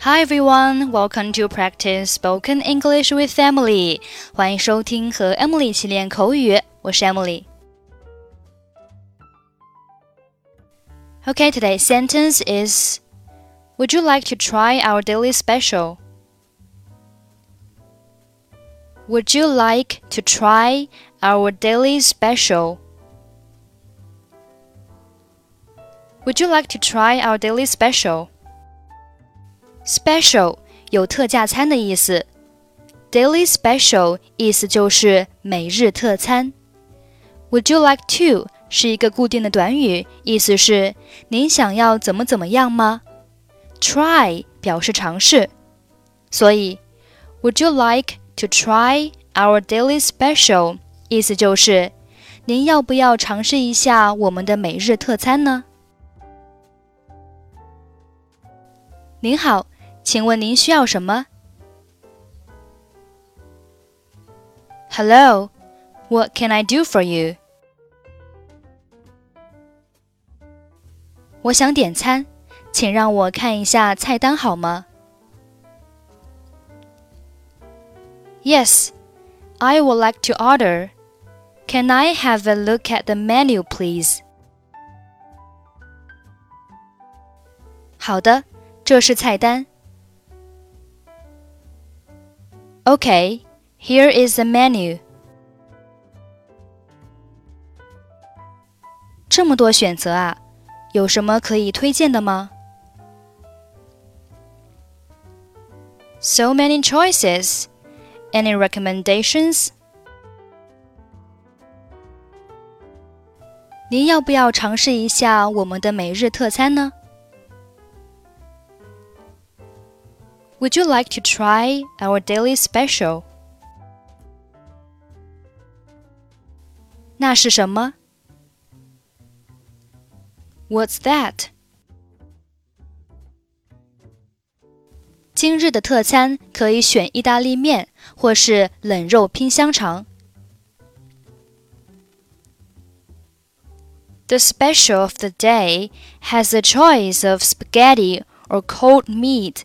Hi everyone, welcome to practice spoken English with Emily. 欢迎收听和 Emily 一起练口语，我是 Emily。Okay, today's sentence is Would you like to try our daily special? Would you like to try our daily special? Would you like to try our daily special? Special 有特价餐的意思，daily special 意思就是每日特餐。Would you like to 是一个固定的短语，意思是您想要怎么怎么样吗？Try 表示尝试，所以 Would you like to try our daily special？意思就是您要不要尝试一下我们的每日特餐呢？您好。请问您需要什么？Hello, what can I do for you? 我想点餐，请让我看一下菜单好吗？Yes, I would like to order. Can I have a look at the menu, please? 好的，这是菜单。 Okay, here is the menu. 这么多选择啊，有什么可以推荐的吗？So many choices. Any recommendations? 您要不要尝试一下我们的每日特餐呢 ？Would you like to try our daily special? 那是什么？What's that? 今日的特餐可以选意大利面或是冷肉拼香肠。The special of the day has a choice of spaghetti or cold meat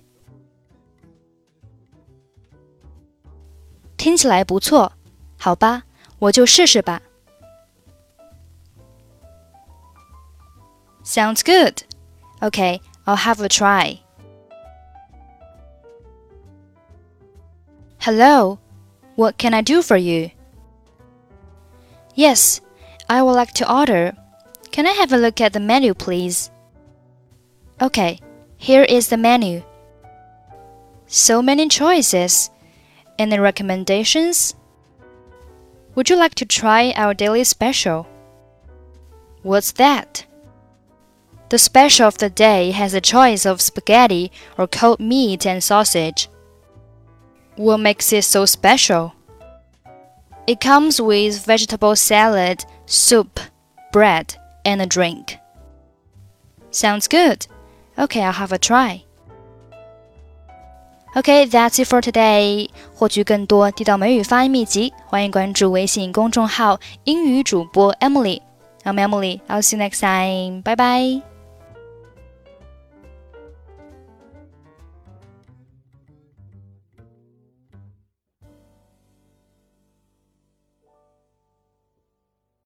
听起来不错，好吧，我就试试吧。Sounds good. Okay, I'll have a try. Hello, what can I do for you? Yes, I would like to order. Can I have a look at the menu, please? Okay, here is the menu. So many choices. Any recommendations? Would you like to try our daily special? What's that? The special of the day has a choice of spaghetti or cold meat and sausage. What makes it so special? It comes with vegetable salad, soup, bread, and a drink. Sounds good. Okay, I'll have a try. Okay, that's it for today. 获取更多地道美语发音秘籍，欢迎关注微信公众号“英语主播 Emily”。I'm Emily. I'll see you next time. Bye bye.